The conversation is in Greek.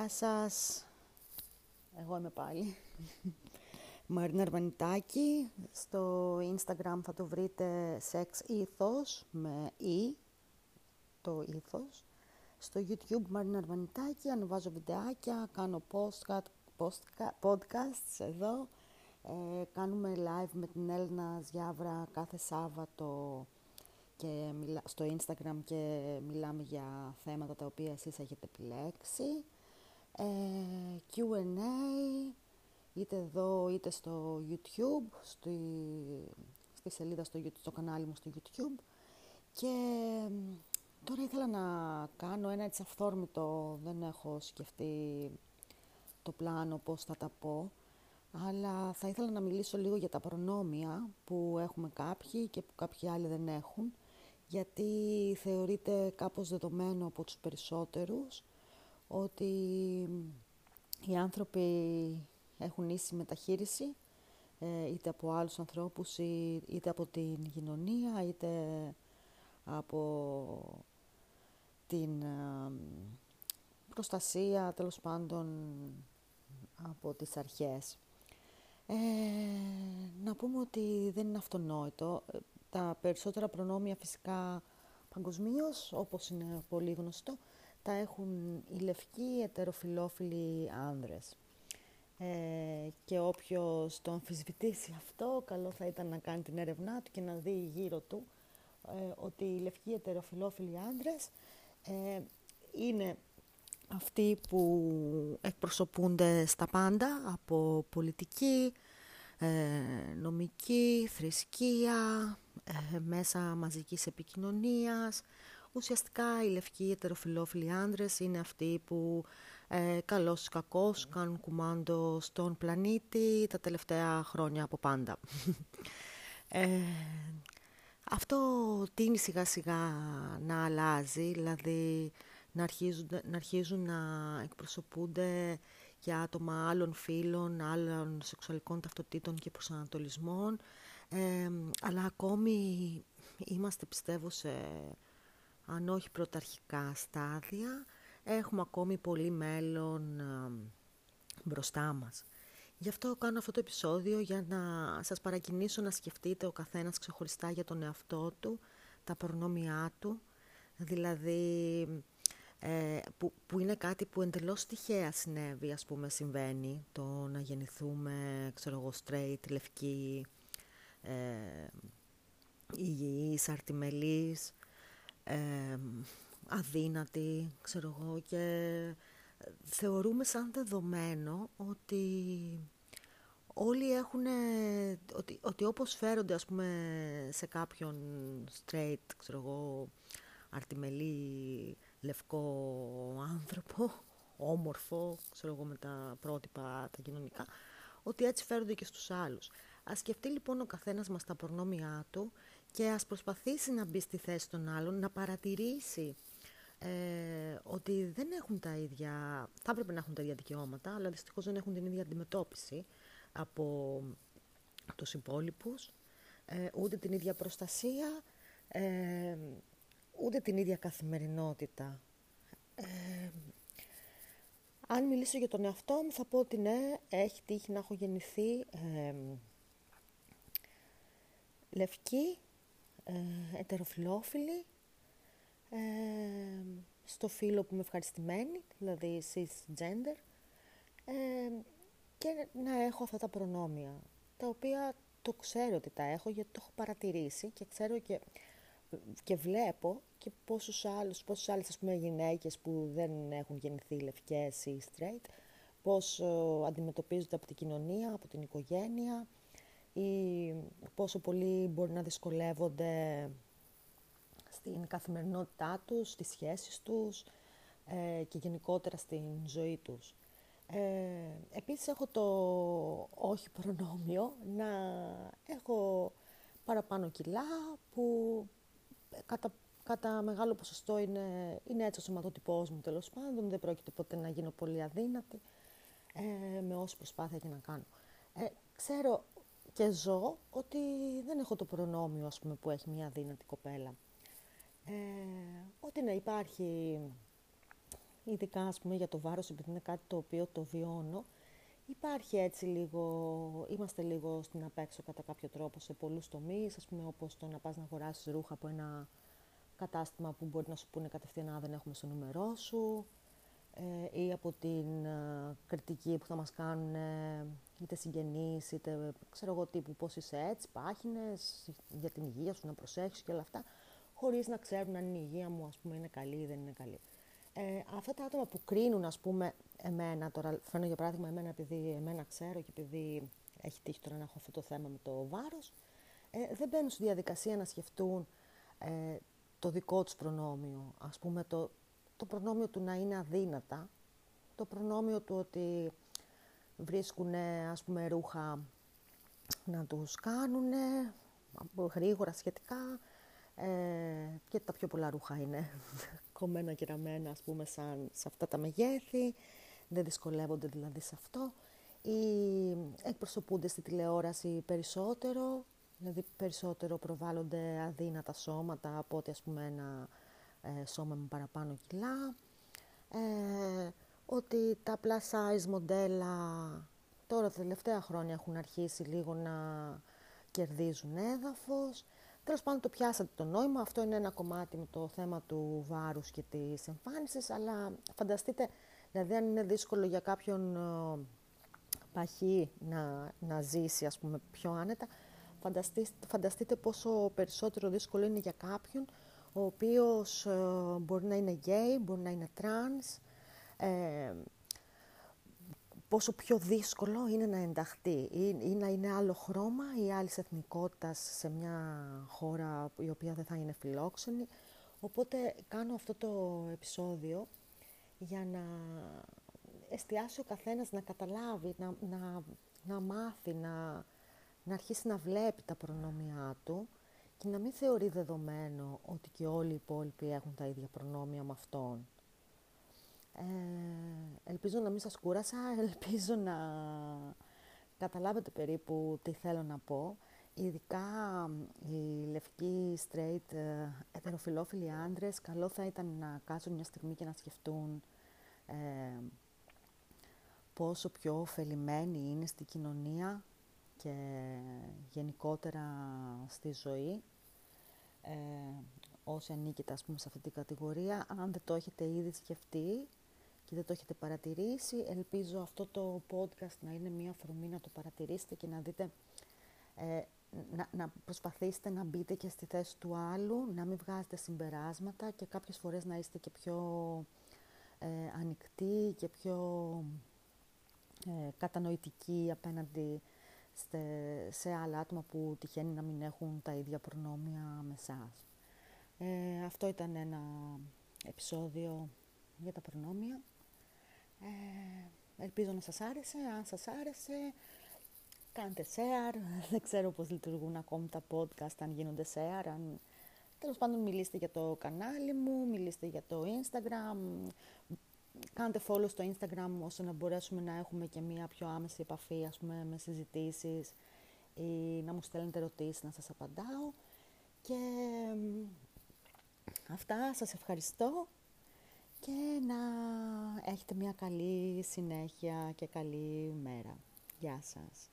Γεια σας. Εγώ είμαι πάλι. Μαρίνα Αρβανιτάκη. Στο Instagram θα το βρείτε Sex Ethos με E, το Ethos. Στο YouTube Μαρίνα Αρβανιτάκη ανεβάζω βιντεάκια, κάνω podcasts εδώ. Ε, κάνουμε live με την Έλληνα Ζιάβρα κάθε Σάββατο και στο Instagram και μιλάμε για θέματα τα οποία εσείς έχετε επιλέξει. Ε, Q&A, είτε εδώ είτε στο YouTube, στη, στη σελίδα στο, στο κανάλι μου στο YouTube. Και τώρα ήθελα να κάνω ένα έτσι αυθόρμητο, δεν έχω σκεφτεί το πλάνο πώς θα τα πω, αλλά θα ήθελα να μιλήσω λίγο για τα προνόμια που έχουμε κάποιοι και που κάποιοι άλλοι δεν έχουν γιατί θεωρείται κάπως δεδομένο από τους περισσότερους ότι οι άνθρωποι έχουν ίση μεταχείριση ε, είτε από άλλους ανθρώπους είτε από την κοινωνία είτε από την ε, προστασία τέλος πάντων από τις αρχές. Ε, να πούμε ότι δεν είναι αυτονόητο τα περισσότερα προνόμια φυσικά παγκοσμίως, όπως είναι πολύ γνωστό, τα έχουν οι λευκοί ετεροφιλόφιλοι άνδρες. Ε, και όποιος το αμφισβητήσει αυτό, καλό θα ήταν να κάνει την έρευνά του και να δει γύρω του ε, ότι οι λευκοί ετεροφιλόφιλοι άνδρες ε, είναι αυτοί που εκπροσωπούνται στα πάντα από πολιτική, ε, νομική, θρησκεία, ε, μέσα μαζικής επικοινωνίας. Ουσιαστικά οι λευκοί ετεροφιλόφιλοι άντρες είναι αυτοί που ε, καλώς κακώς κάνουν κουμάντο στον πλανήτη τα τελευταία χρόνια από πάντα. Ε, αυτό τίνει σιγά σιγά να αλλάζει, δηλαδή να αρχίζουν να, αρχίζουν να εκπροσωπούνται για άτομα άλλων φύλων, άλλων σεξουαλικών ταυτοτήτων και προσανατολισμών, αλλά ακόμη είμαστε πιστεύω σε αν όχι πρωταρχικά στάδια, έχουμε ακόμη πολύ μέλλον μπροστά μας. Γι' αυτό κάνω αυτό το επεισόδιο για να σας παρακινήσω να σκεφτείτε ο καθένας ξεχωριστά για τον εαυτό του, τα προνόμια του, δηλαδή ε, που, που είναι κάτι που εντελώς τυχαία συνέβη, ας πούμε, συμβαίνει, το να γεννηθούμε, ξέρω εγώ, straight, λευκή, ε, υγιείς, αρτιμελής, ε, αδύνατη, ξέρω εγώ, και θεωρούμε σαν δεδομένο ότι όλοι έχουν, ότι, ότι όπως φέρονται, ας πούμε, σε κάποιον straight, ξέρω εγώ, αρτιμελή, λευκό άνθρωπο, όμορφο, ξέρω εγώ με τα πρότυπα τα κοινωνικά, ότι έτσι φέρονται και στους άλλους. Ας σκεφτεί λοιπόν ο καθένας μας τα προνόμια του και ας προσπαθήσει να μπει στη θέση των άλλων, να παρατηρήσει ε, ότι δεν έχουν τα ίδια, θα έπρεπε να έχουν τα ίδια δικαιώματα, αλλά δυστυχώς δεν έχουν την ίδια αντιμετώπιση από τους υπόλοιπους, ε, ούτε την ίδια προστασία, ε, ούτε την ίδια καθημερινότητα. Ε, αν μιλήσω για τον εαυτό μου θα πω ότι ναι, έχει τύχει να έχω γεννηθεί ε, λευκή, ε, ετεροφιλόφιλη, ε, στο φίλο που είμαι ευχαριστημένη, δηλαδή cisgender, ε, και να έχω αυτά τα προνόμια, τα οποία το ξέρω ότι τα έχω γιατί το έχω παρατηρήσει και ξέρω και και βλέπω και πόσους άλλους, πόσους άλλες ας πούμε, γυναίκες που δεν έχουν γεννηθεί λευκές ή straight, πώς αντιμετωπίζονται από την κοινωνία, από την οικογένεια ή πόσο πολύ μπορεί να δυσκολεύονται στην καθημερινότητά τους, στις σχέσεις τους ε, και γενικότερα στην ζωή τους. Ε, επίσης έχω το όχι προνόμιο να έχω παραπάνω κιλά που κατά, κατά μεγάλο ποσοστό είναι, είναι έτσι ο σωματότυπός μου τέλος πάντων, δεν πρόκειται ποτέ να γίνω πολύ αδύνατη ε, με όση προσπάθεια και να κάνω. Ε, ξέρω και ζω ότι δεν έχω το προνόμιο ας πούμε, που έχει μια αδύνατη κοπέλα. Ε, ότι να υπάρχει ειδικά ας πούμε για το βάρος, επειδή είναι κάτι το οποίο το βιώνω, υπάρχει έτσι λίγο, είμαστε λίγο στην απέξω κατά κάποιο τρόπο σε πολλούς τομείς, ας πούμε όπως το να πας να αγοράσεις ρούχα από ένα κατάστημα που μπορεί να σου πούνε κατευθείαν να δεν έχουμε στο νούμερό σου ε, ή από την ε, κριτική που θα μας κάνουν ε, είτε συγγενείς, είτε ξέρω εγώ τύπου πώς είσαι έτσι, πάχινες, για την υγεία σου να προσέχεις και όλα αυτά, χωρίς να ξέρουν αν η υγεία μου ας πούμε είναι καλή ή δεν είναι καλή. Ε, αυτά τα άτομα που κρίνουν ας πούμε εμένα, τώρα φαίνω για παράδειγμα εμένα επειδή εμένα ξέρω και επειδή έχει τύχει τώρα να έχω αυτό το θέμα με το βάρος, ε, δεν μπαίνουν στη διαδικασία να σκεφτούν ε, το δικό τους προνόμιο, ας πούμε το, το προνόμιο του να είναι αδύνατα, το προνόμιο του ότι βρίσκουν ας πούμε ρούχα να τους κάνουν γρήγορα σχετικά ε, και τα πιο πολλά ρούχα είναι κομμένα και ραμμένα ας πούμε σαν, σε αυτά τα μεγέθη. Δεν δυσκολεύονται δηλαδή σε αυτό. Ή εκπροσωπούνται στη τηλεόραση περισσότερο δηλαδή περισσότερο προβάλλονται αδύνατα σώματα από ότι ας πούμε ένα ε, σώμα με παραπάνω κιλά ε, ότι τα plus size μοντέλα τώρα τα τελευταία χρόνια έχουν αρχίσει λίγο να κερδίζουν έδαφος. Τέλος πάντων το πιάσατε το νόημα, αυτό είναι ένα κομμάτι με το θέμα του βάρους και της εμφάνισης, αλλά φανταστείτε, δηλαδή αν είναι δύσκολο για κάποιον ε, παχύ να, να ζήσει ας πούμε πιο άνετα, φανταστείτε, φανταστείτε πόσο περισσότερο δύσκολο είναι για κάποιον ο οποίος ε, μπορεί να είναι γκέι, μπορεί να είναι τρανς, ε, πόσο πιο δύσκολο είναι να ενταχθεί ή, να είναι άλλο χρώμα ή άλλης εθνικότητας σε μια χώρα η οποία δεν θα είναι φιλόξενη. Οπότε κάνω αυτό το επεισόδιο για να εστιάσει ο καθένας να καταλάβει, να, να, να μάθει, να, να αρχίσει να βλέπει τα προνόμια του και να μην θεωρεί δεδομένο ότι και όλοι οι υπόλοιποι έχουν τα ίδια προνόμια με αυτόν. Ε, ελπίζω να μην σας κούρασα, ελπίζω να καταλάβετε περίπου τι θέλω να πω. Ειδικά οι λευκοί, straight, ε, ετεροφιλόφιλοι άντρες, καλό θα ήταν να κάτσουν μια στιγμή και να σκεφτούν ε, πόσο πιο ωφελημένοι είναι στη κοινωνία και γενικότερα στη ζωή. Ε, όσοι ανήκετε ας πούμε, σε αυτή την κατηγορία, αν δεν το έχετε ήδη σκεφτεί, και δεν το έχετε παρατηρήσει, ελπίζω αυτό το podcast να είναι μια αφορμή να το παρατηρήσετε και να δείτε, ε, να, να προσπαθήσετε να μπείτε και στη θέση του άλλου, να μην βγάζετε συμπεράσματα και κάποιες φορές να είστε και πιο ε, ανοιχτοί και πιο ε, κατανοητικοί απέναντι σε άλλα άτομα που τυχαίνει να μην έχουν τα ίδια προνόμια με εσάς. Ε, αυτό ήταν ένα επεισόδιο για τα προνόμια. Ε, ελπίζω να σας άρεσε. Αν σας άρεσε, κάντε share. Δεν ξέρω πώς λειτουργούν ακόμη τα podcast, αν γίνονται share. Αν... Τέλος πάντων, μιλήστε για το κανάλι μου, μιλήστε για το Instagram. Κάντε follow στο Instagram ώστε να μπορέσουμε να έχουμε και μία πιο άμεση επαφή, ας πούμε, με συζητήσεις ή να μου στέλνετε ερωτήσεις να σας απαντάω. Και αυτά, σας ευχαριστώ και να έχετε μια καλή συνέχεια και καλή μέρα. Γεια σας.